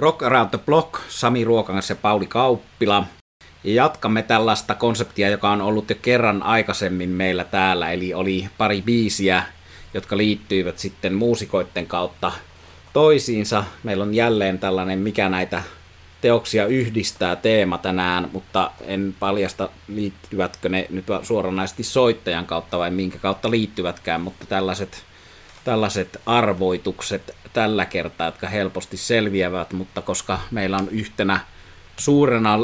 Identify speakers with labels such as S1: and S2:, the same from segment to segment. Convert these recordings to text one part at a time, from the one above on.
S1: Rock Around the Block, Sami Ruokangas ja Pauli Kauppila. Ja jatkamme tällaista konseptia, joka on ollut jo kerran aikaisemmin meillä täällä, eli oli pari biisiä, jotka liittyivät sitten muusikoiden kautta toisiinsa. Meillä on jälleen tällainen, mikä näitä teoksia yhdistää teema tänään, mutta en paljasta liittyvätkö ne nyt suoranaisesti soittajan kautta vai minkä kautta liittyvätkään, mutta tällaiset, tällaiset arvoitukset tällä kertaa, jotka helposti selviävät, mutta koska meillä on yhtenä suurena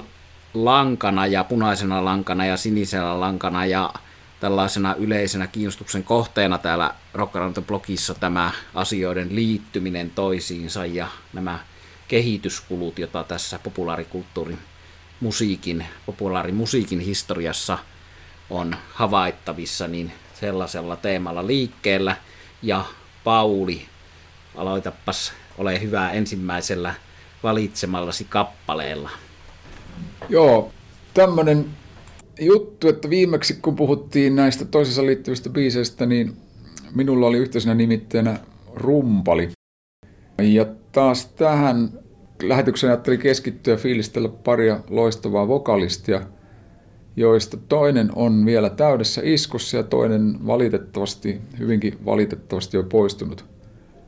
S1: lankana ja punaisena lankana ja sinisellä lankana ja tällaisena yleisenä kiinnostuksen kohteena täällä Rockaranto-blogissa tämä asioiden liittyminen toisiinsa ja nämä kehityskulut, jota tässä populaarikulttuurin musiikin, populaarimusiikin historiassa on havaittavissa, niin sellaisella teemalla liikkeellä. Ja Pauli, aloitapas, ole hyvä ensimmäisellä valitsemallasi kappaleella.
S2: Joo, tämmöinen juttu, että viimeksi kun puhuttiin näistä toisissa liittyvistä biiseistä, niin minulla oli yhteisenä nimitteenä rumpali. Ja taas tähän lähetykseen ajattelin keskittyä fiilistellä paria loistavaa vokalistia, joista toinen on vielä täydessä iskussa ja toinen valitettavasti, hyvinkin valitettavasti jo poistunut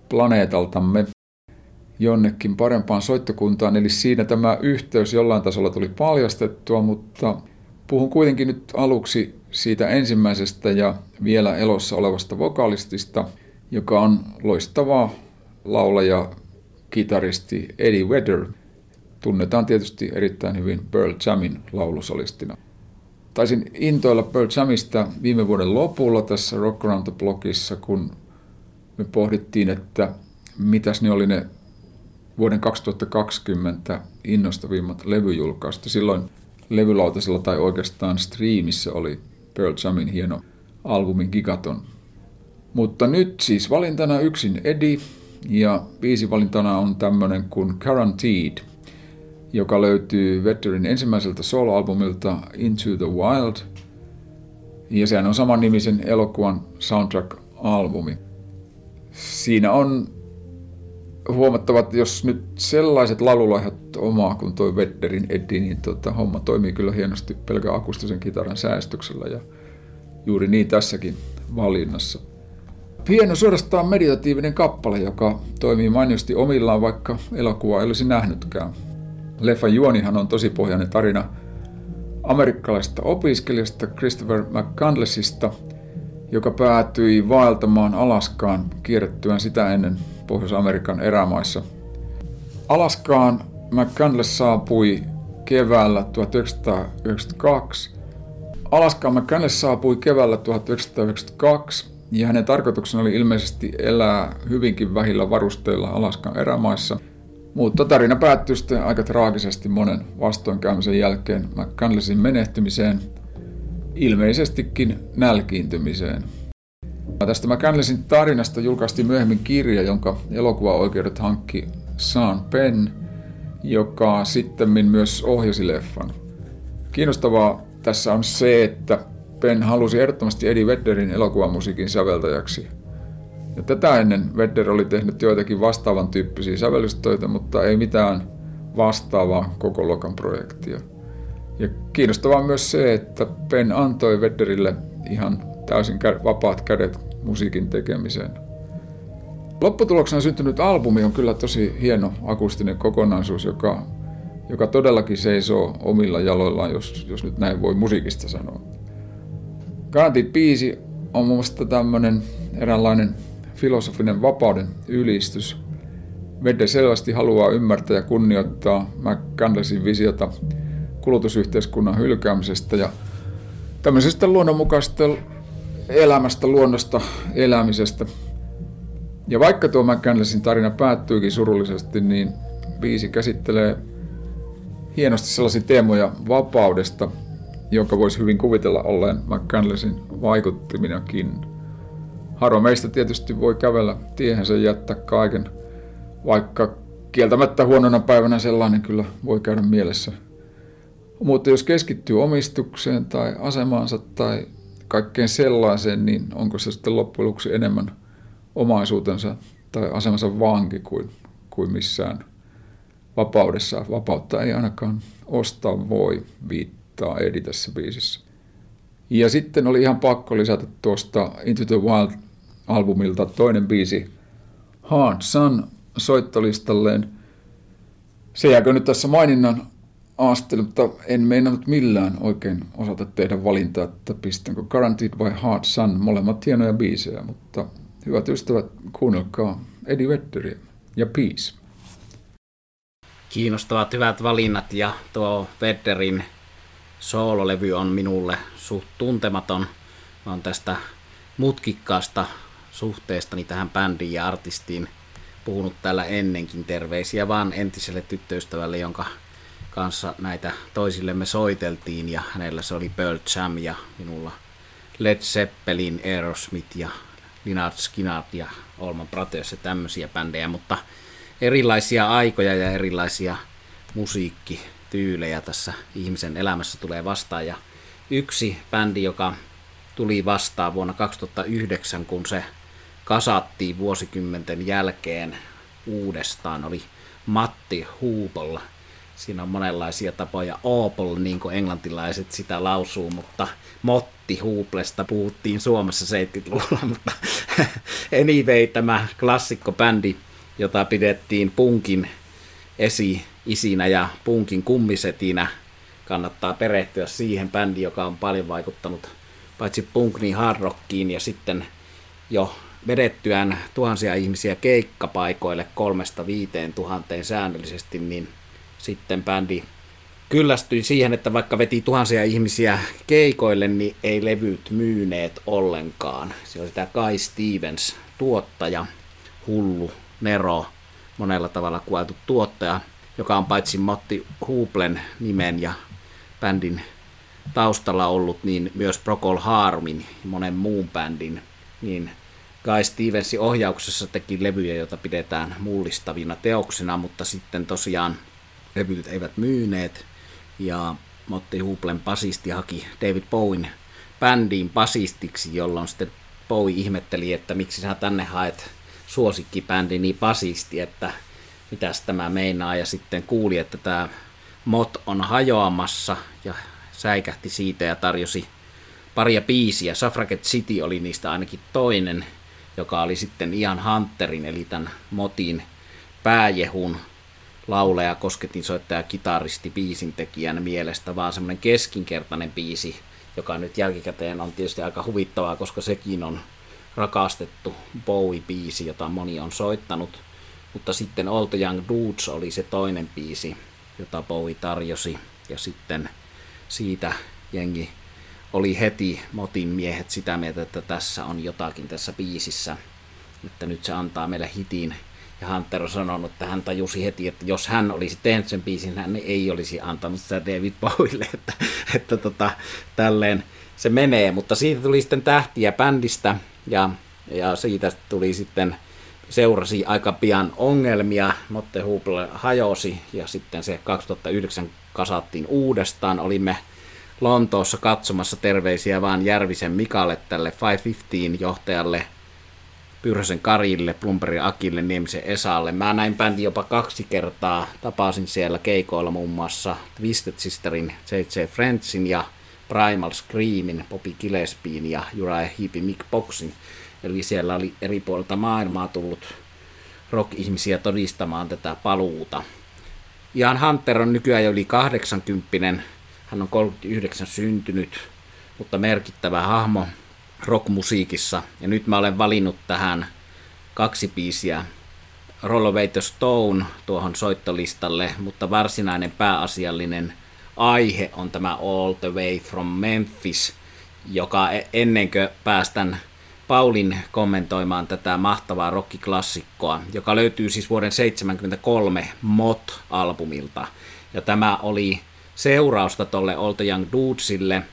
S2: planeetaltamme jonnekin parempaan soittokuntaan. Eli siinä tämä yhteys jollain tasolla tuli paljastettua, mutta puhun kuitenkin nyt aluksi siitä ensimmäisestä ja vielä elossa olevasta vokalistista, joka on loistava laulaja kitaristi Eddie Vedder. Tunnetaan tietysti erittäin hyvin Pearl Jamin laulusolistina. Taisin intoilla Pearl Jamista viime vuoden lopulla tässä Rock Around the Blockissa, kun me pohdittiin, että mitäs ne oli ne vuoden 2020 innostavimmat levyjulkaisut. Silloin levylautasella tai oikeastaan striimissä oli Pearl Jamin hieno albumin Gigaton. Mutta nyt siis valintana yksin Eddie, ja valintana on tämmöinen kuin Guaranteed, joka löytyy Vetterin ensimmäiseltä soloalbumilta Into the Wild. Ja sehän on saman nimisen elokuvan soundtrack-albumi. Siinä on huomattavat, jos nyt sellaiset lalulaihat omaa kuin toi Vetterin Eddie, niin tota, homma toimii kyllä hienosti pelkän akustisen kitaran säästyksellä ja juuri niin tässäkin valinnassa. Hieno suorastaan meditatiivinen kappale, joka toimii mainiosti omillaan, vaikka elokuva ei olisi nähnytkään. Leffan juonihan on tosi pohjainen tarina amerikkalaisesta opiskelijasta Christopher McCandlessista, joka päätyi vaeltamaan Alaskaan kierrettyään sitä ennen Pohjois-Amerikan erämaissa. Alaskaan McCandless saapui keväällä 1992. Alaskaan McCandless saapui keväällä 1992 ja hänen tarkoituksena oli ilmeisesti elää hyvinkin vähillä varusteilla Alaskan erämaissa. Mutta tarina päättyi sitten aika traagisesti monen vastoinkäymisen jälkeen McCandlessin menehtymiseen, ilmeisestikin nälkiintymiseen. Tästä McCandlessin tarinasta julkaistiin myöhemmin kirja, jonka elokuvaoikeudet hankki Sean Penn, joka sitten myös ohjasi leffan. Kiinnostavaa tässä on se, että Penn halusi ehdottomasti Eddie Vedderin elokuvamusiikin säveltäjäksi. Ja tätä ennen Vedder oli tehnyt joitakin vastaavan tyyppisiä sävellystöitä, mutta ei mitään vastaavaa koko luokan projektia. Ja kiinnostavaa myös se, että Penn antoi Vedderille ihan täysin vapaat kädet musiikin tekemiseen. Lopputuloksena syntynyt albumi on kyllä tosi hieno akustinen kokonaisuus, joka, joka todellakin seisoo omilla jaloillaan, jos, jos nyt näin voi musiikista sanoa. Garantit biisi on mun mielestä tämmöinen eräänlainen filosofinen vapauden ylistys. Vedde selvästi haluaa ymmärtää ja kunnioittaa McCandlessin visiota kulutusyhteiskunnan hylkäämisestä ja tämmöisestä luonnonmukaisesta elämästä, luonnosta, elämisestä. Ja vaikka tuo McCandlessin tarina päättyykin surullisesti, niin biisi käsittelee hienosti sellaisia teemoja vapaudesta, jonka voisi hyvin kuvitella olleen McCandlessin vaikuttiminakin. Harva meistä tietysti voi kävellä tiehensä jättää kaiken, vaikka kieltämättä huonona päivänä sellainen kyllä voi käydä mielessä. Mutta jos keskittyy omistukseen tai asemaansa tai kaikkeen sellaiseen, niin onko se sitten loppujen lopuksi enemmän omaisuutensa tai asemansa vanki kuin, kuin missään vapaudessa. Vapautta ei ainakaan ostaa voi, viittaa Edi tässä biisissä. Ja sitten oli ihan pakko lisätä tuosta Into the Wild-albumilta toinen biisi, Hard Sun, soittolistalleen. Se jääkö nyt tässä maininnan aasteli, mutta en meinannut millään oikein osata tehdä valintaa, että pistänkö Guaranteed by Hard Sun, molemmat hienoja biisejä, mutta hyvät ystävät, kuunnelkaa Eddie Vedderia ja Peace.
S1: Kiinnostavat hyvät valinnat ja tuo Vedderin soololevy on minulle suht tuntematon. Mä oon tästä mutkikkaasta suhteestani tähän bändiin ja artistiin puhunut täällä ennenkin. Terveisiä vaan entiselle tyttöystävälle, jonka kanssa näitä toisillemme soiteltiin ja hänellä se oli Pearl Jam ja minulla Led Zeppelin, Aerosmith ja Lynyrd Skynyrd ja Allman Brothers ja tämmöisiä bändejä, mutta erilaisia aikoja ja erilaisia musiikkityylejä tässä ihmisen elämässä tulee vastaan ja yksi bändi, joka tuli vastaan vuonna 2009, kun se kasattiin vuosikymmenten jälkeen uudestaan, oli Matti Huupolla – Siinä on monenlaisia tapoja. Opel, niin kuin englantilaiset sitä lausuu, mutta Motti Huuplesta puhuttiin Suomessa 70-luvulla, mutta anyway, tämä klassikkobändi, jota pidettiin punkin esi-isinä ja punkin kummisetinä, kannattaa perehtyä siihen bändiin, joka on paljon vaikuttanut paitsi punk niin hard rockiin ja sitten jo vedettyään tuhansia ihmisiä keikkapaikoille kolmesta viiteen tuhanteen säännöllisesti, niin sitten bändi kyllästyi siihen, että vaikka veti tuhansia ihmisiä keikoille, niin ei levyt myyneet ollenkaan. Se oli tämä Kai Stevens, tuottaja, hullu, nero, monella tavalla kuvailtu tuottaja, joka on paitsi Matti Huuplen nimen ja bändin taustalla ollut, niin myös Procol Harmin ja monen muun bändin, niin Guy Stevensin ohjauksessa teki levyjä, joita pidetään mullistavina teoksina, mutta sitten tosiaan levyt eivät myyneet. Ja Motti Huplen basisti haki David Bowen bändiin basistiksi, jolloin sitten Bowie ihmetteli, että miksi sä tänne haet suosikkibändi niin basisti, että mitäs tämä meinaa. Ja sitten kuuli, että tämä Mot on hajoamassa ja säikähti siitä ja tarjosi paria biisiä. Suffragette City oli niistä ainakin toinen, joka oli sitten Ian Hunterin, eli tämän Motin pääjehun lauleja, kosketinsoittaja, kitaristi, biisintekijän mielestä, vaan semmoinen keskinkertainen biisi, joka nyt jälkikäteen on tietysti aika huvittavaa, koska sekin on rakastettu Bowie-biisi, jota moni on soittanut. Mutta sitten the Young Dudes oli se toinen biisi, jota Bowie tarjosi. Ja sitten siitä jengi oli heti Motin miehet sitä mieltä, että tässä on jotakin tässä biisissä, että nyt se antaa meille hitin ja Hunter on sanonut, että hän tajusi heti, että jos hän olisi tehnyt sen biisin, hän ei olisi antanut sitä David Bowille, että, että tota, tälleen se menee. Mutta siitä tuli sitten tähtiä bändistä ja, ja siitä tuli sitten seurasi aika pian ongelmia. Motte Hoople hajosi ja sitten se 2009 kasattiin uudestaan. Olimme Lontoossa katsomassa terveisiä vaan Järvisen Mikalle tälle 515 johtajalle – Pyrhösen Karille, Plumperin Akille, Niemisen Esalle. Mä näin bändin jopa kaksi kertaa. Tapasin siellä keikoilla muun muassa Twisted Sisterin, J.J. Friendsin ja Primal Screamin, Bobby Gillespiein ja Uriah Heepin Mick Boxin. Eli siellä oli eri puolilta maailmaa tullut rock-ihmisiä todistamaan tätä paluuta. Ian Hunter on nykyään jo yli 80. Hän on 39 syntynyt, mutta merkittävä hahmo rockmusiikissa. Ja nyt mä olen valinnut tähän kaksi biisiä. Roll Away Stone tuohon soittolistalle, mutta varsinainen pääasiallinen aihe on tämä All the Way from Memphis, joka e- ennen kuin päästän Paulin kommentoimaan tätä mahtavaa rockiklassikkoa, joka löytyy siis vuoden 1973 Mot-albumilta. Ja tämä oli seurausta tolle the Young Dudesille –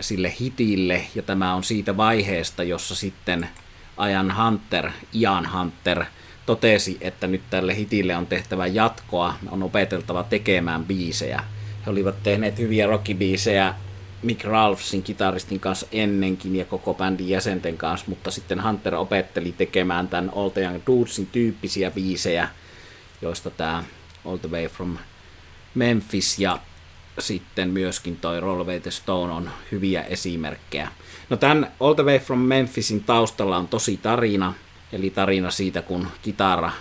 S1: sille hitille, ja tämä on siitä vaiheesta, jossa sitten Ajan Hunter, Ian Hunter, totesi, että nyt tälle hitille on tehtävä jatkoa, on opeteltava tekemään biisejä. He olivat tehneet hyviä rockibiisejä Mick Ralphsin kitaristin kanssa ennenkin ja koko bändin jäsenten kanssa, mutta sitten Hunter opetteli tekemään tämän All the Young Dudesin tyyppisiä biisejä, joista tämä All the Way from Memphis ja sitten myöskin toi Roll the Stone on hyviä esimerkkejä. No tämän All the Way from Memphisin taustalla on tosi tarina, eli tarina siitä, kun kitara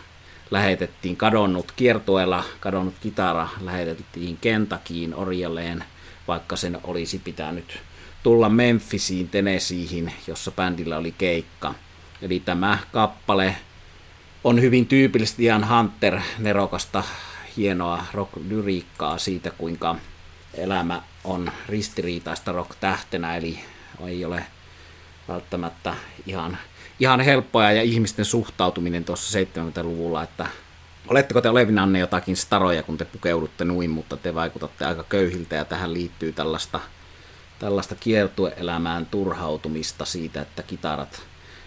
S1: lähetettiin kadonnut kiertueella, kadonnut kitara lähetettiin Kentakiin Orjalleen, vaikka sen olisi pitänyt tulla Memphisiin, Tennesseeihin, jossa bändillä oli keikka. Eli tämä kappale on hyvin tyypillisesti Ian Hunter nerokasta, hienoa rock-lyriikkaa siitä, kuinka elämä on ristiriitaista rock-tähtenä, eli ei ole välttämättä ihan, ihan helppoa ja ihmisten suhtautuminen tuossa 70-luvulla, että oletteko te olevinanne jotakin staroja, kun te pukeudutte nuin, mutta te vaikutatte aika köyhiltä ja tähän liittyy tällaista, tällaista kiertueelämään turhautumista siitä, että kitarat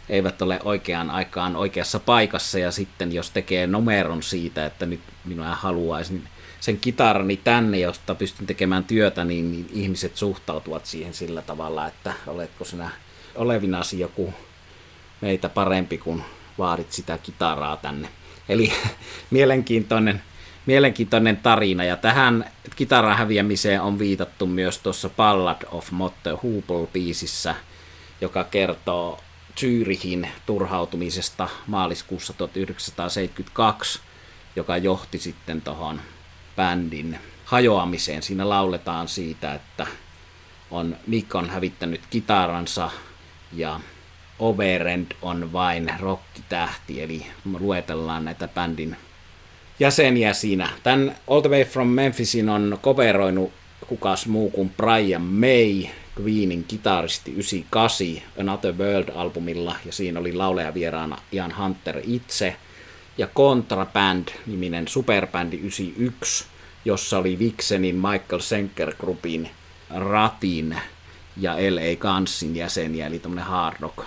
S1: eivät ole oikeaan aikaan oikeassa paikassa. Ja sitten jos tekee numeron siitä, että nyt minua haluaisin sen kitarani tänne, josta pystyn tekemään työtä, niin, ihmiset suhtautuvat siihen sillä tavalla, että oletko sinä olevinasi joku meitä parempi, kun vaadit sitä kitaraa tänne. Eli mielenkiintoinen, mielenkiintoinen tarina, ja tähän kitaran häviämiseen on viitattu myös tuossa Ballad of Motte Hoople-biisissä, joka kertoo Zyrihin turhautumisesta maaliskuussa 1972, joka johti sitten tuohon bändin hajoamiseen. Siinä lauletaan siitä, että on Mick on hävittänyt kitaransa ja Overend on vain rockitähti, eli luetellaan näitä bändin jäseniä siinä. Tämän All the Way from Memphisin on koveroinut kukas muu kuin Brian May, Queenin kitaristi 98 Another World-albumilla, ja siinä oli lauleja vieraana Ian Hunter itse, ja Contraband-niminen superbändi 91, jossa oli Vixenin Michael Senker Groupin Ratin ja L.A. Gunsin jäseniä, eli tämmöinen hard rock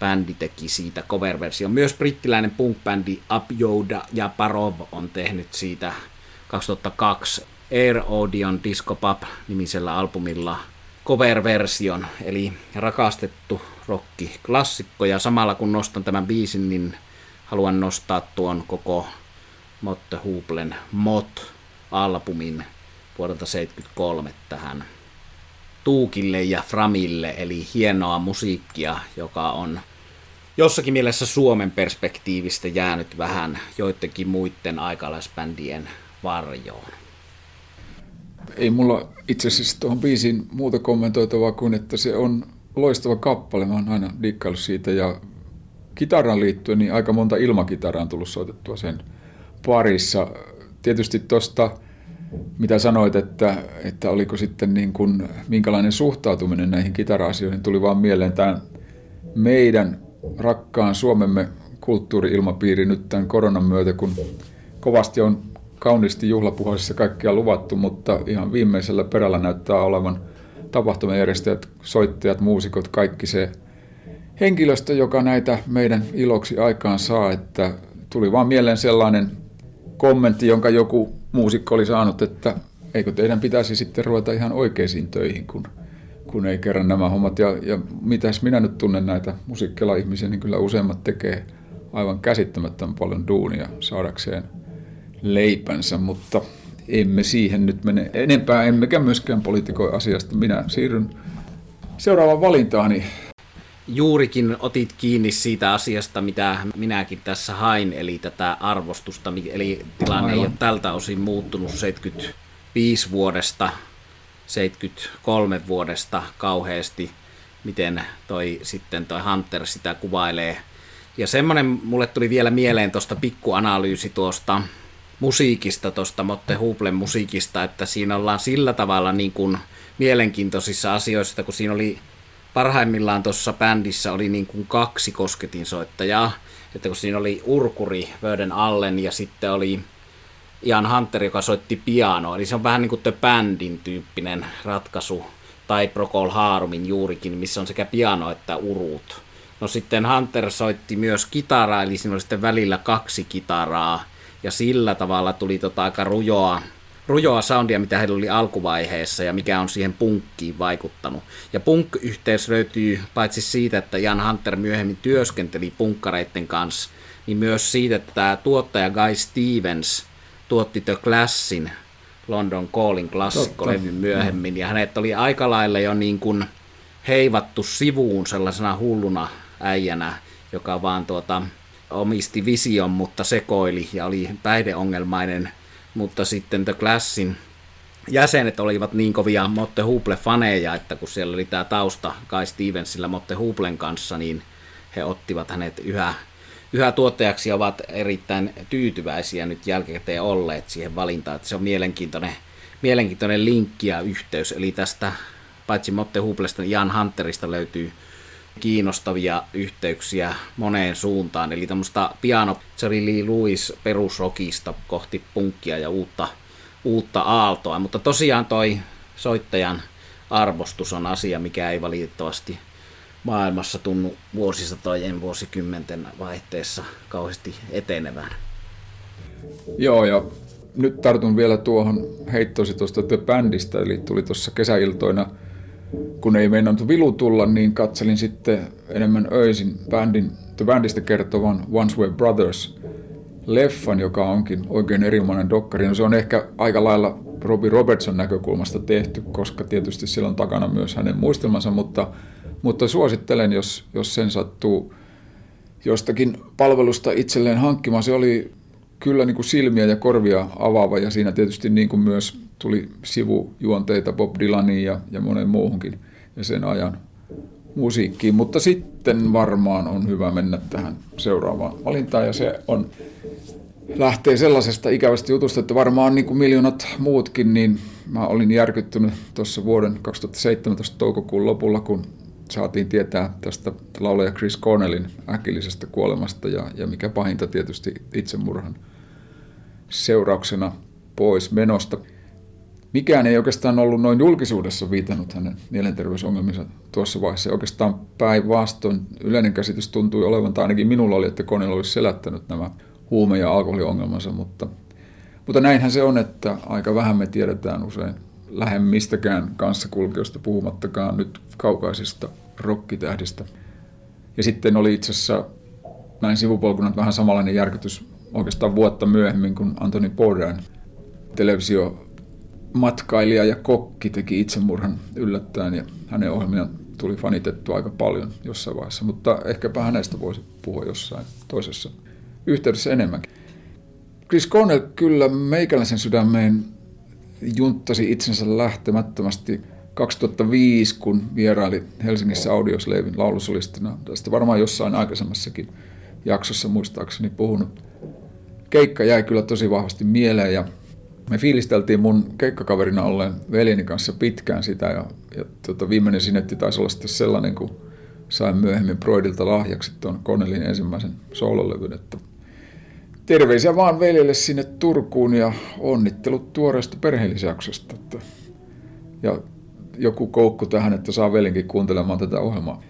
S1: bändi teki siitä cover-versio. Myös brittiläinen punk-bändi Yoda ja Parov on tehnyt siitä 2002 Air Audion Disco Pub nimisellä albumilla cover-version, eli rakastettu rokki klassikko, ja samalla kun nostan tämän biisin, niin haluan nostaa tuon koko Motte Hublen Mot-albumin vuodelta 73 tähän Tuukille ja Framille, eli hienoa musiikkia, joka on jossakin mielessä Suomen perspektiivistä jäänyt vähän joidenkin muiden aikalaisbändien varjoon.
S2: Ei mulla itse asiassa tuohon biisiin muuta kommentoitavaa kuin, että se on loistava kappale. Mä oon aina dikkaillut siitä ja kitaran liittyen niin aika monta ilmakitaraa on tullut soitettua sen parissa. Tietysti tuosta, mitä sanoit, että, että oliko sitten niin kuin, minkälainen suhtautuminen näihin kitara-asioihin, tuli vaan mieleen tämä meidän rakkaan Suomemme kulttuuri-ilmapiiri nyt tämän koronan myötä, kun kovasti on kauniisti juhlapuheissa kaikkia luvattu, mutta ihan viimeisellä perällä näyttää olevan tapahtumajärjestäjät, soittajat, muusikot, kaikki se henkilöstö, joka näitä meidän iloksi aikaan saa, että tuli vaan mieleen sellainen kommentti, jonka joku muusikko oli saanut, että eikö teidän pitäisi sitten ruveta ihan oikeisiin töihin, kun, kun ei kerran nämä hommat. Ja, ja mitäs minä nyt tunnen näitä musiikkila-ihmisiä, niin kyllä useimmat tekee aivan käsittämättömän paljon duunia saadakseen leipänsä, mutta emme siihen nyt mene enempää, emmekä myöskään politikoi asiasta. Minä siirryn seuraavaan valintaani
S1: juurikin otit kiinni siitä asiasta, mitä minäkin tässä hain, eli tätä arvostusta, eli tilanne ei ole tältä osin muuttunut 75 vuodesta, 73 vuodesta kauheasti, miten toi sitten toi Hunter sitä kuvailee. Ja semmoinen mulle tuli vielä mieleen tuosta pikkuanalyysi tuosta musiikista, tuosta Motte Hublen musiikista, että siinä ollaan sillä tavalla niin kuin mielenkiintoisissa asioissa, kun siinä oli parhaimmillaan tuossa bändissä oli niin kuin kaksi kosketinsoittajaa, että kun siinä oli Urkuri Vöden Allen ja sitten oli Ian Hunter, joka soitti pianoa, eli se on vähän niin kuin The Bandin tyyppinen ratkaisu, tai Procol Harumin juurikin, missä on sekä piano että urut. No sitten Hunter soitti myös kitaraa, eli siinä oli sitten välillä kaksi kitaraa, ja sillä tavalla tuli tota aika rujoa rujoa soundia, mitä heillä oli alkuvaiheessa ja mikä on siihen punkkiin vaikuttanut. Ja punk-yhteys löytyy paitsi siitä, että Jan Hunter myöhemmin työskenteli punkkareiden kanssa, niin myös siitä, että tämä tuottaja Guy Stevens tuotti The Classin London Calling klassikkolevy myöhemmin, ja hänet oli aika lailla jo niin kuin heivattu sivuun sellaisena hulluna äijänä, joka vaan tuota, omisti vision, mutta sekoili ja oli päihdeongelmainen, mutta sitten The Classin jäsenet olivat niin kovia Motte Hoople-faneja, että kun siellä oli tämä tausta Kai Stevensillä Motte Hooplen kanssa, niin he ottivat hänet yhä, yhä tuottajaksi ja ovat erittäin tyytyväisiä nyt jälkikäteen olleet siihen valintaan, että se on mielenkiintoinen, mielenkiintoinen linkki ja yhteys, eli tästä paitsi Motte niin Jan Hunterista löytyy kiinnostavia yhteyksiä moneen suuntaan, eli tämmöistä piano Jerry Lee Lewis perusrokista kohti punkkia ja uutta, uutta aaltoa, mutta tosiaan toi soittajan arvostus on asia, mikä ei valitettavasti maailmassa tunnu vuosisatojen vuosikymmenten vaihteessa kauheasti etenevän.
S2: Joo, ja nyt tartun vielä tuohon heittosi tuosta The Bandista, eli tuli tuossa kesäiltoina – kun ei meinannut vilu tulla, niin katselin sitten enemmän öisin bändin, The Bandista kertovan Once Were Brothers leffan, joka onkin oikein erinomainen dokkari. No se on ehkä aika lailla Robbie Robertson näkökulmasta tehty, koska tietysti siellä on takana myös hänen muistelmansa, mutta, mutta suosittelen, jos, jos sen sattuu jostakin palvelusta itselleen hankkimaan. Se oli kyllä niin kuin silmiä ja korvia avaava ja siinä tietysti niin kuin myös tuli sivujuonteita Bob Dylaniin ja, ja monen muuhunkin ja sen ajan musiikkiin. Mutta sitten varmaan on hyvä mennä tähän seuraavaan valintaan ja se on lähtee sellaisesta ikävästä jutusta, että varmaan niin kuin miljoonat muutkin, niin mä olin järkyttynyt tuossa vuoden 2017 toukokuun lopulla, kun saatiin tietää tästä laulaja Chris Cornellin äkillisestä kuolemasta ja, ja mikä pahinta tietysti itsemurhan seurauksena pois menosta. Mikään ei oikeastaan ollut noin julkisuudessa viitannut hänen mielenterveysongelminsa tuossa vaiheessa. Oikeastaan päinvastoin yleinen käsitys tuntui olevan, tai ainakin minulla oli, että Cornell olisi selättänyt nämä huume- ja alkoholiongelmansa, mutta, mutta näinhän se on, että aika vähän me tiedetään usein lähemmistäkään kanssakulkijoista, puhumattakaan nyt kaukaisista rokkitähdistä. Ja sitten oli itse asiassa näin sivupolkuna vähän samanlainen järkytys oikeastaan vuotta myöhemmin, kun Anthony Bourdain televisio matkailija ja kokki teki itsemurhan yllättäen ja hänen ohjelmiaan tuli fanitettu aika paljon jossain vaiheessa, mutta ehkäpä hänestä voisi puhua jossain toisessa yhteydessä enemmänkin. Chris Cornell kyllä meikäläisen sydämeen junttasi itsensä lähtemättömästi 2005, kun vieraili Helsingissä Audiosleivin laulusolistina. Tästä varmaan jossain aikaisemmassakin jaksossa muistaakseni puhunut. Keikka jäi kyllä tosi vahvasti mieleen ja me fiilisteltiin mun keikkakaverina olleen veljeni kanssa pitkään sitä ja, ja tota, viimeinen sinetti taisi olla sitten sellainen, kun sain myöhemmin Broidilta lahjaksi tuon Connellin ensimmäisen soololevyn, terveisiä vaan veljelle sinne Turkuun ja onnittelut tuoreesta perheellisjaksosta. Että, ja joku koukku tähän, että saa veljenkin kuuntelemaan tätä ohjelmaa.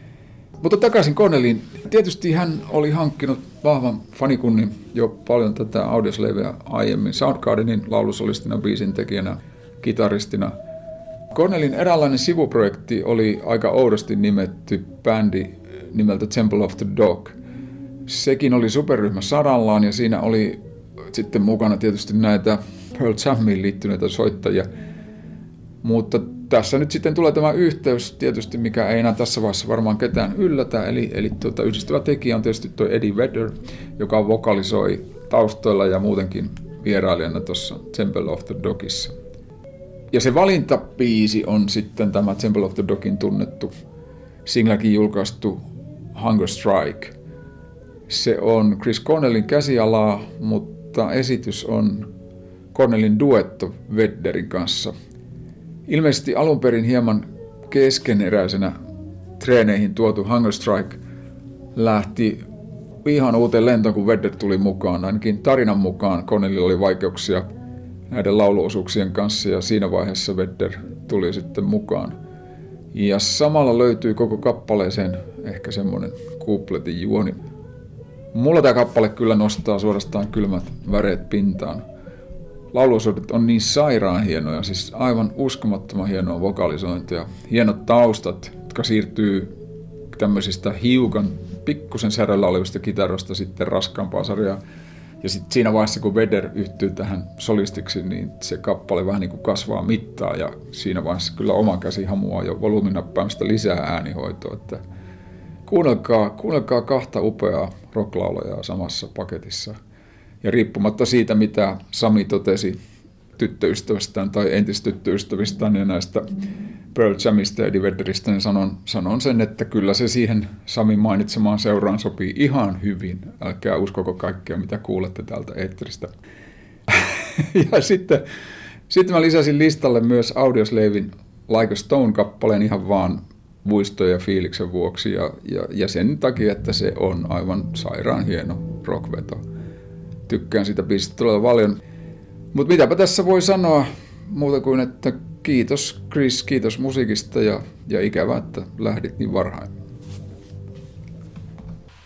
S2: Mutta takaisin Connelliin. Tietysti hän oli hankkinut vahvan fanikunnin jo paljon tätä audiosleveä aiemmin Soundgardenin laulusolistina, biisintekijänä, kitaristina. Connellin eräänlainen sivuprojekti oli aika oudosti nimetty bändi nimeltä Temple of the Dog. Sekin oli superryhmä sarallaan ja siinä oli sitten mukana tietysti näitä Pearl Jamiin liittyneitä soittajia. Mutta tässä nyt sitten tulee tämä yhteys tietysti, mikä ei enää tässä vaiheessa varmaan ketään yllätä, eli, eli tuota, yhdistävä tekijä on tietysti tuo Eddie Vedder, joka vokalisoi taustoilla ja muutenkin vierailijana tuossa Temple of the Dogissa. Ja se valintapiisi on sitten tämä Temple of the Dogin tunnettu singläkin julkaistu Hunger Strike. Se on Chris Cornellin käsialaa, mutta esitys on Cornellin duetto Vedderin kanssa – Ilmeisesti alun perin hieman keskeneräisenä treeneihin tuotu Hunger Strike lähti ihan uuteen lentoon, kun Vedder tuli mukaan. Ainakin tarinan mukaan Connellilla oli vaikeuksia näiden lauluosuuksien kanssa ja siinä vaiheessa Vedder tuli sitten mukaan. Ja samalla löytyy koko kappaleeseen ehkä semmoinen kupletin juoni. Mulla tämä kappale kyllä nostaa suorastaan kylmät väreet pintaan lauluosuudet on niin sairaan hienoja, siis aivan uskomattoman hienoa vokalisointia. Hienot taustat, jotka siirtyy tämmöisistä hiukan pikkusen säröllä olevista kitarosta sitten raskaampaa sarjaa. Ja sitten siinä vaiheessa, kun Vedder yhtyy tähän solistiksi, niin se kappale vähän niin kuin kasvaa mittaa ja siinä vaiheessa kyllä oma käsi hamuaa jo volyyminappaamista lisää äänihoitoa. Että kuunnelkaa, kuunnelkaa kahta upeaa rocklaulajaa samassa paketissa. Ja riippumatta siitä, mitä Sami totesi tyttöystävästään tai entistyttöystävistään ja näistä Pearl Jamista ja Eddie Vedderistä, niin sanon, sanon sen, että kyllä se siihen Sami mainitsemaan seuraan sopii ihan hyvin. Älkää uskoko kaikkea, mitä kuulette täältä eetteristä. ja sitten, sitten mä lisäsin listalle myös Audioslavin Like a Stone-kappaleen ihan vaan muistoja ja fiiliksen vuoksi ja, ja, ja sen takia, että se on aivan sairaan hieno rockveto. Tykkään sitä biisistä todella paljon. Mutta mitäpä tässä voi sanoa muuta kuin, että kiitos Chris, kiitos musiikista ja, ja ikävä, että lähdit niin varhain.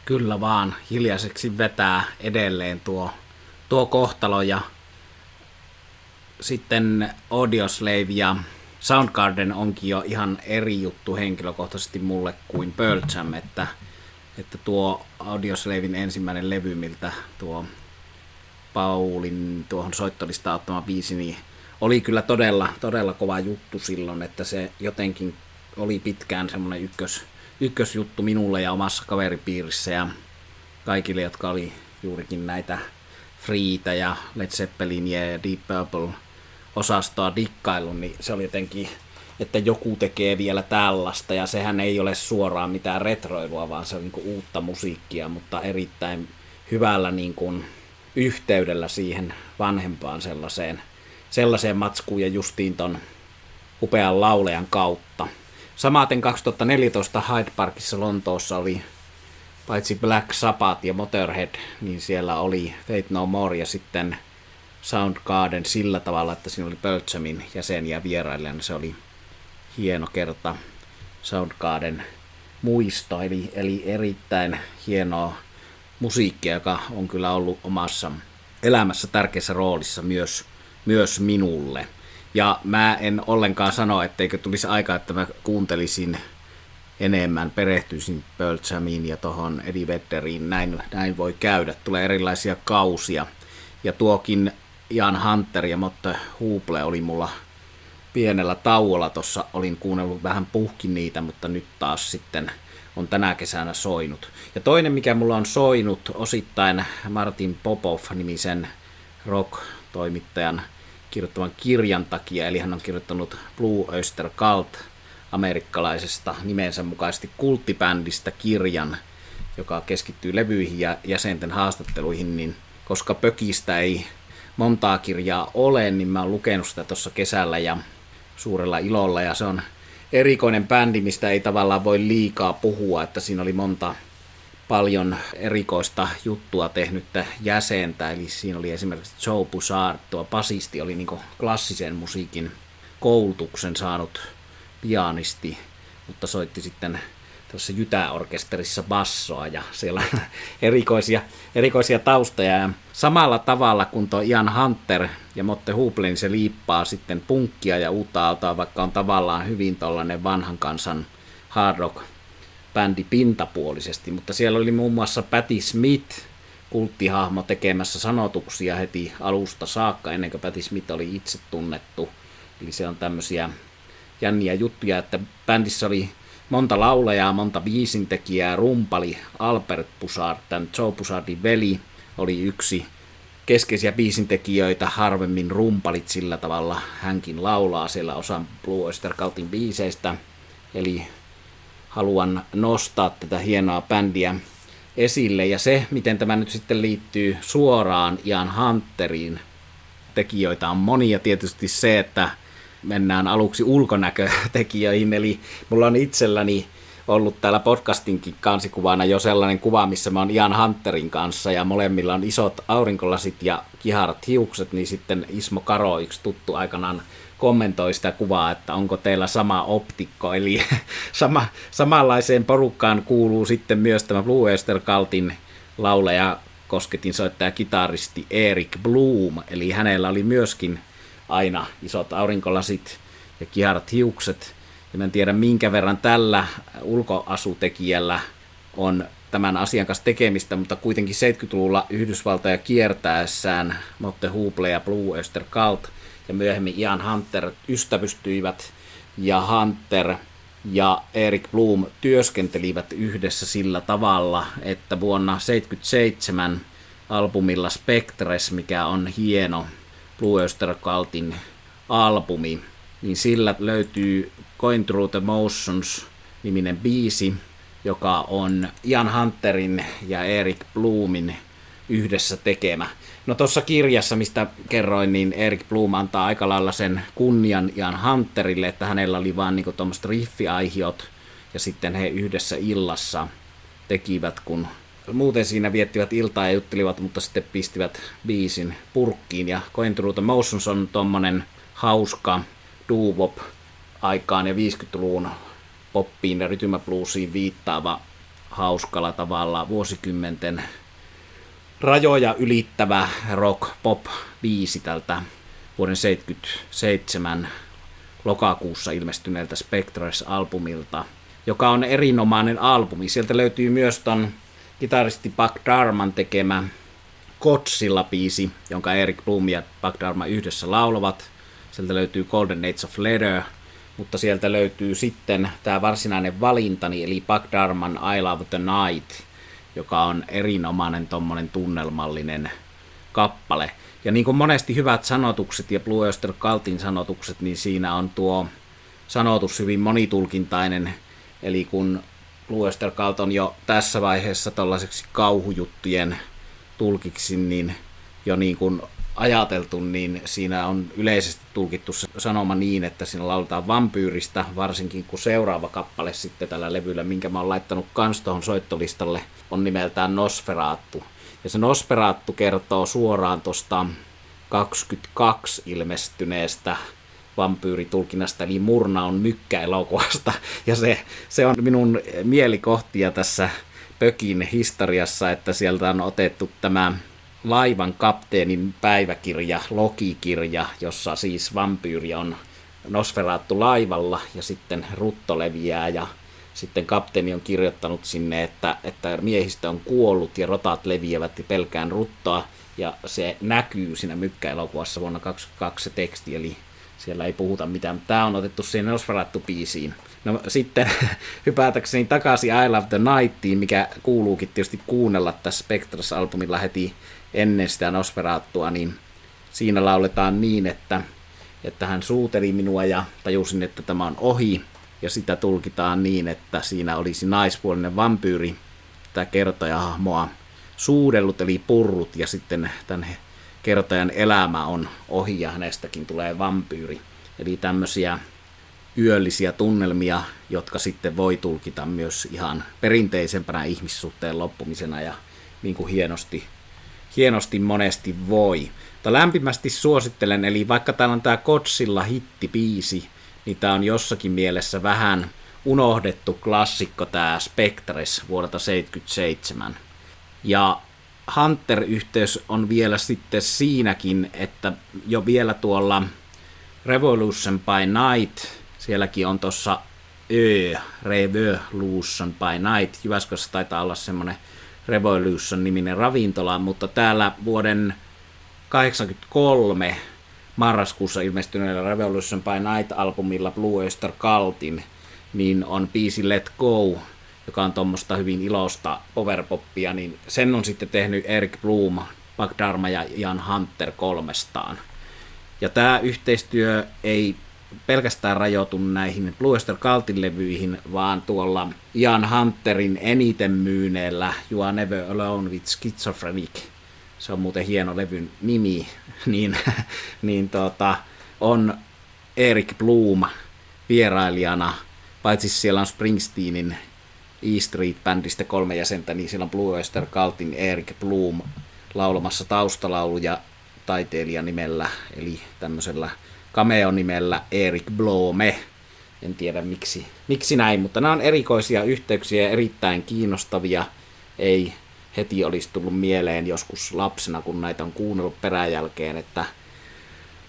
S1: Kyllä vaan, hiljaiseksi vetää edelleen tuo, tuo kohtalo ja sitten Audioslave ja Soundgarden onkin jo ihan eri juttu henkilökohtaisesti mulle kuin Pearl Jam, että, että tuo Audioslavein ensimmäinen levy, miltä tuo Paulin tuohon soittolista ottama biisi, niin oli kyllä todella, todella kova juttu silloin, että se jotenkin oli pitkään semmoinen ykkös, ykkösjuttu minulle ja omassa kaveripiirissä ja kaikille, jotka oli juurikin näitä Freeitä ja Led Zeppelin ja Deep Purple osastoa dikkailun, niin se oli jotenkin, että joku tekee vielä tällaista ja sehän ei ole suoraan mitään retroilua, vaan se on niin uutta musiikkia, mutta erittäin hyvällä niin kuin yhteydellä siihen vanhempaan sellaiseen, sellaiseen matskuun ja justiin ton upean laulejan kautta. Samaten 2014 Hyde Parkissa Lontoossa oli paitsi Black Sabbath ja Motorhead, niin siellä oli Fate No More ja sitten Soundgarden sillä tavalla, että siinä oli Pöltsämin jäseniä vierailijana. Se oli hieno kerta Soundgarden muisto, eli, eli erittäin hienoa musiikkia, joka on kyllä ollut omassa elämässä tärkeässä roolissa myös, myös minulle. Ja mä en ollenkaan sano, etteikö tulisi aika, että mä kuuntelisin enemmän, perehtyisin Pearl Jamiin ja tuohon Eddie Vedderiin. Näin, näin voi käydä. Tulee erilaisia kausia. Ja tuokin Jan Hunter ja Motte Huuple oli mulla pienellä tauolla. Tuossa olin kuunnellut vähän puhkin niitä, mutta nyt taas sitten on tänä kesänä soinut. Ja toinen, mikä mulla on soinut osittain Martin Popov-nimisen rock-toimittajan kirjoittaman kirjan takia, eli hän on kirjoittanut Blue Oyster Cult amerikkalaisesta nimensä mukaisesti kulttibändistä kirjan, joka keskittyy levyihin ja jäsenten haastatteluihin, niin koska Pökistä ei montaa kirjaa ole, niin mä oon lukenut sitä tuossa kesällä ja suurella ilolla ja se on erikoinen bändi, mistä ei tavallaan voi liikaa puhua, että siinä oli monta paljon erikoista juttua tehnyttä jäsentä, eli siinä oli esimerkiksi Joe Bussard, tuo basisti oli niin klassisen musiikin koulutuksen saanut pianisti, mutta soitti sitten tuossa Jytä-orkesterissa bassoa ja siellä on erikoisia, erikoisia taustoja. Ja samalla tavalla kuin tuo Ian Hunter ja Motte Huble, niin se liippaa sitten punkkia ja uutta aaltoa, vaikka on tavallaan hyvin tuollainen vanhan kansan hard rock bändi pintapuolisesti, mutta siellä oli muun muassa Patti Smith, kulttihahmo tekemässä sanotuksia heti alusta saakka, ennen kuin Patti Smith oli itse tunnettu. Eli se on tämmöisiä jänniä juttuja, että bändissä oli monta laulajaa, monta biisintekijää, rumpali Albert Pusard, tämän Joe Pusardin veli, oli yksi keskeisiä biisintekijöitä, harvemmin rumpalit sillä tavalla. Hänkin laulaa siellä osan Blue Oyster Cultin biiseistä, eli haluan nostaa tätä hienoa bändiä esille. Ja se, miten tämä nyt sitten liittyy suoraan Ian Hunteriin, tekijöitä on monia. Tietysti se, että mennään aluksi ulkonäkötekijöihin, eli mulla on itselläni ollut täällä podcastinkin kansikuvana jo sellainen kuva, missä mä oon Ian Hunterin kanssa ja molemmilla on isot aurinkolasit ja kiharat hiukset, niin sitten Ismo Karo, yksi tuttu aikanaan kommentoi sitä kuvaa, että onko teillä sama optikko, eli sama, samanlaiseen porukkaan kuuluu sitten myös tämä Blue Oyster Cultin lauleja kosketin soittaja kitaristi Erik Bloom, eli hänellä oli myöskin aina isot aurinkolasit ja kiharat hiukset. Ja en tiedä minkä verran tällä ulkoasutekijällä on tämän asian kanssa tekemistä, mutta kuitenkin 70-luvulla Yhdysvaltoja kiertäessään Motte Huble ja Blue Oyster Cult ja myöhemmin Ian Hunter ystävystyivät ja Hunter ja Erik Bloom työskentelivät yhdessä sillä tavalla, että vuonna 1977 albumilla Spectres, mikä on hieno Blue Oyster Cultin albumi, niin sillä löytyy Going Through the Motions niminen biisi, joka on Ian Hunterin ja Erik Bloomin yhdessä tekemä. No tuossa kirjassa, mistä kerroin, niin Erik Bloom antaa aika lailla sen kunnian Ian Hunterille, että hänellä oli vaan niinku tuommoiset riffiaihiot, ja sitten he yhdessä illassa tekivät, kun muuten siinä viettivät iltaa ja juttelivat, mutta sitten pistivät biisin purkkiin. Ja Going Through the Motions on tuommoinen hauska doo aikaan ja 50-luvun poppiin ja rytmäbluesiin viittaava hauskalla tavalla vuosikymmenten rajoja ylittävä rock pop biisi tältä vuoden 77 lokakuussa ilmestyneeltä Spectres-albumilta, joka on erinomainen albumi. Sieltä löytyy myös ton kitaristi Buck Darman tekemä Kotsilla biisi, jonka Erik Bloom ja Buck Darman yhdessä laulavat. Sieltä löytyy Golden Age of Leather, mutta sieltä löytyy sitten tämä varsinainen valintani, eli Buck Darman I Love the Night, joka on erinomainen tommonen tunnelmallinen kappale. Ja niin kuin monesti hyvät sanotukset ja Blue Oyster Cultin sanotukset, niin siinä on tuo sanotus hyvin monitulkintainen. Eli kun Blue Oyster Cult on jo tässä vaiheessa tällaiseksi kauhujuttujen tulkiksi, niin jo niin kuin ajateltu, niin siinä on yleisesti tulkittu se sanoma niin, että siinä lauletaan vampyyristä, varsinkin kun seuraava kappale sitten tällä levyllä, minkä mä oon laittanut kans tuohon soittolistalle, on nimeltään Nosferatu. Ja se Nosferatu kertoo suoraan tuosta 22 ilmestyneestä vampyyritulkinnasta, eli Murna on mykkäelokuvasta. Ja se, se on minun mielikohtia tässä Pökin historiassa, että sieltä on otettu tämä laivan kapteenin päiväkirja, logikirja, jossa siis vampyyri on Nosferatu laivalla ja sitten rutto leviää ja sitten kapteeni on kirjoittanut sinne, että, että miehistö on kuollut ja rotat leviävät ja pelkään ruttoa. Ja se näkyy siinä mykkäelokuvassa vuonna 2022 se teksti, eli siellä ei puhuta mitään. Tämä on otettu siihen Nosferatu-biisiin. No sitten hypätäkseni takaisin I Love the Nightiin, mikä kuuluukin tietysti kuunnella tässä Spectres-albumilla heti ennen sitä Nosferaattua, niin siinä lauletaan niin, että, että hän suuteli minua ja tajusin, että tämä on ohi. Ja sitä tulkitaan niin, että siinä olisi naispuolinen vampyyri, tämä kertojahahmoa suudellut eli purrut ja sitten tämän kertojan elämä on ohi ja hänestäkin tulee vampyyri. Eli tämmöisiä yöllisiä tunnelmia, jotka sitten voi tulkita myös ihan perinteisempänä ihmissuhteen loppumisena ja niin kuin hienosti hienosti monesti voi. Mutta lämpimästi suosittelen, eli vaikka täällä on tämä Kotsilla hittipiisi, niin tämä on jossakin mielessä vähän unohdettu klassikko tämä Spectres vuodelta 77. Ja Hunter-yhteys on vielä sitten siinäkin, että jo vielä tuolla Revolution by Night, sielläkin on tuossa Ö, Revolution by Night, Jyväskylässä taitaa olla semmoinen Revolution-niminen ravintola, mutta täällä vuoden 1983 marraskuussa ilmestyneellä Revolution by Night-albumilla Blue Oyster Cultin, niin on biisi Let Go, joka on tuommoista hyvin ilosta powerpoppia, niin sen on sitten tehnyt Eric Bloom, Buck ja Ian Hunter kolmestaan. Ja tämä yhteistyö ei pelkästään rajoitu näihin Blue Oyster Cultin levyihin, vaan tuolla Ian Hunterin eniten myyneellä You Are Never Alone with Schizophrenic, se on muuten hieno levyn nimi, niin, niin tota, on Eric Bloom vierailijana, paitsi siellä on Springsteenin E Street-bändistä kolme jäsentä, niin siellä on Blue Oyster Cultin Eric Bloom laulamassa taustalauluja taiteilijan nimellä, eli tämmöisellä cameo-nimellä Erik Blome. En tiedä miksi, miksi näin, mutta nämä on erikoisia yhteyksiä ja erittäin kiinnostavia. Ei heti olisi tullut mieleen joskus lapsena, kun näitä on kuunnellut peräjälkeen, että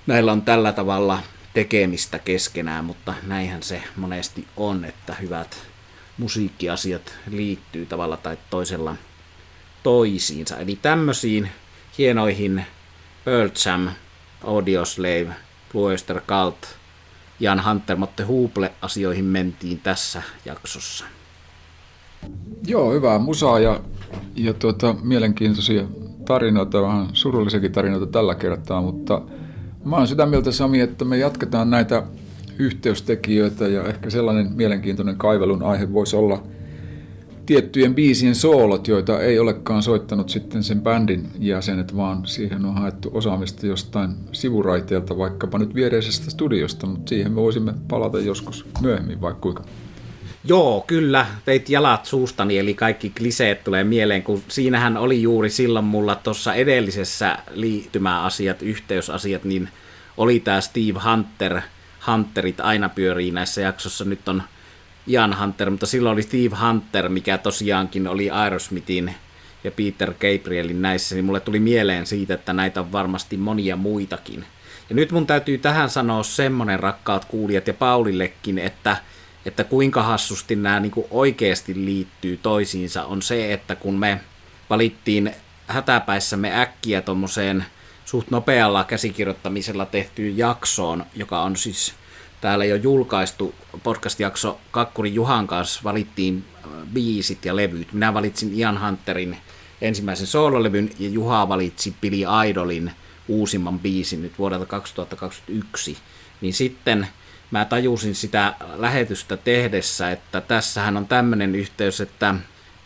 S1: näillä on tällä tavalla tekemistä keskenään, mutta näinhän se monesti on, että hyvät musiikkiasiat liittyy tavalla tai toisella toisiinsa. Eli tämmöisiin hienoihin Pearl Jam, Audioslave, Blue Oyster Cult, Jan Hunter, Motte Huuple asioihin mentiin tässä jaksossa.
S2: Joo, hyvää musaa ja, ja tuota, mielenkiintoisia tarinoita, vähän surullisiakin tarinoita tällä kertaa, mutta mä oon sitä mieltä Sami, että me jatketaan näitä yhteystekijöitä ja ehkä sellainen mielenkiintoinen kaivelun aihe voisi olla tiettyjen biisien soolot, joita ei olekaan soittanut sitten sen bändin jäsenet, vaan siihen on haettu osaamista jostain sivuraiteelta, vaikkapa nyt viereisestä studiosta, mutta siihen me voisimme palata joskus myöhemmin, vaikka kuinka.
S1: Joo, kyllä, veit jalat suustani, eli kaikki kliseet tulee mieleen, kun siinähän oli juuri silloin mulla tuossa edellisessä liittymäasiat, yhteysasiat, niin oli tämä Steve Hunter, Hunterit aina pyörii näissä jaksossa, nyt on Ian Hunter, mutta silloin oli Steve Hunter, mikä tosiaankin oli Aerosmithin ja Peter Gabrielin näissä, niin mulle tuli mieleen siitä, että näitä on varmasti monia muitakin. Ja nyt mun täytyy tähän sanoa semmonen rakkaat kuulijat ja Paulillekin, että – että kuinka hassusti nämä niin kuin oikeasti liittyy toisiinsa, on se, että kun me valittiin hätäpäissämme äkkiä tuommoiseen suht nopealla käsikirjoittamisella tehtyyn jaksoon, joka on siis täällä jo julkaistu podcast-jakso Kakkuri Juhan kanssa, valittiin äh, biisit ja levyt. Minä valitsin Ian Hunterin ensimmäisen soololevyn ja Juha valitsi Billy Idolin uusimman biisin nyt vuodelta 2021. Niin sitten mä tajusin sitä lähetystä tehdessä, että tässähän on tämmöinen yhteys, että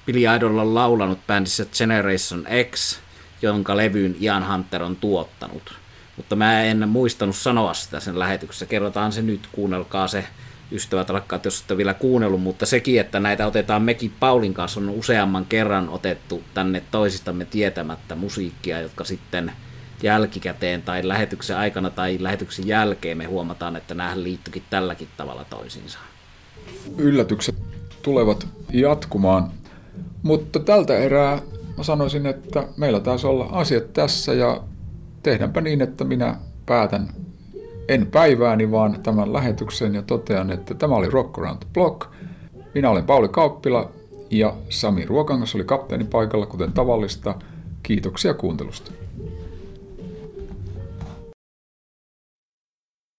S1: Billy Idol on laulanut bändissä Generation X, jonka levyyn Ian Hunter on tuottanut. Mutta mä en muistanut sanoa sitä sen lähetyksessä. Kerrotaan se nyt, kuunnelkaa se ystävät rakkaat, jos olette vielä kuunnellut, mutta sekin, että näitä otetaan mekin Paulin kanssa on useamman kerran otettu tänne toisistamme tietämättä musiikkia, jotka sitten – jälkikäteen tai lähetyksen aikana tai lähetyksen jälkeen me huomataan, että nämä liittyikin tälläkin tavalla toisiinsa.
S2: Yllätykset tulevat jatkumaan, mutta tältä erää mä sanoisin, että meillä taisi olla asiat tässä ja tehdäänpä niin, että minä päätän en päivääni, vaan tämän lähetyksen ja totean, että tämä oli Rock Around the Block. Minä olen Pauli Kauppila ja Sami Ruokangas oli kapteeni paikalla, kuten tavallista. Kiitoksia kuuntelusta.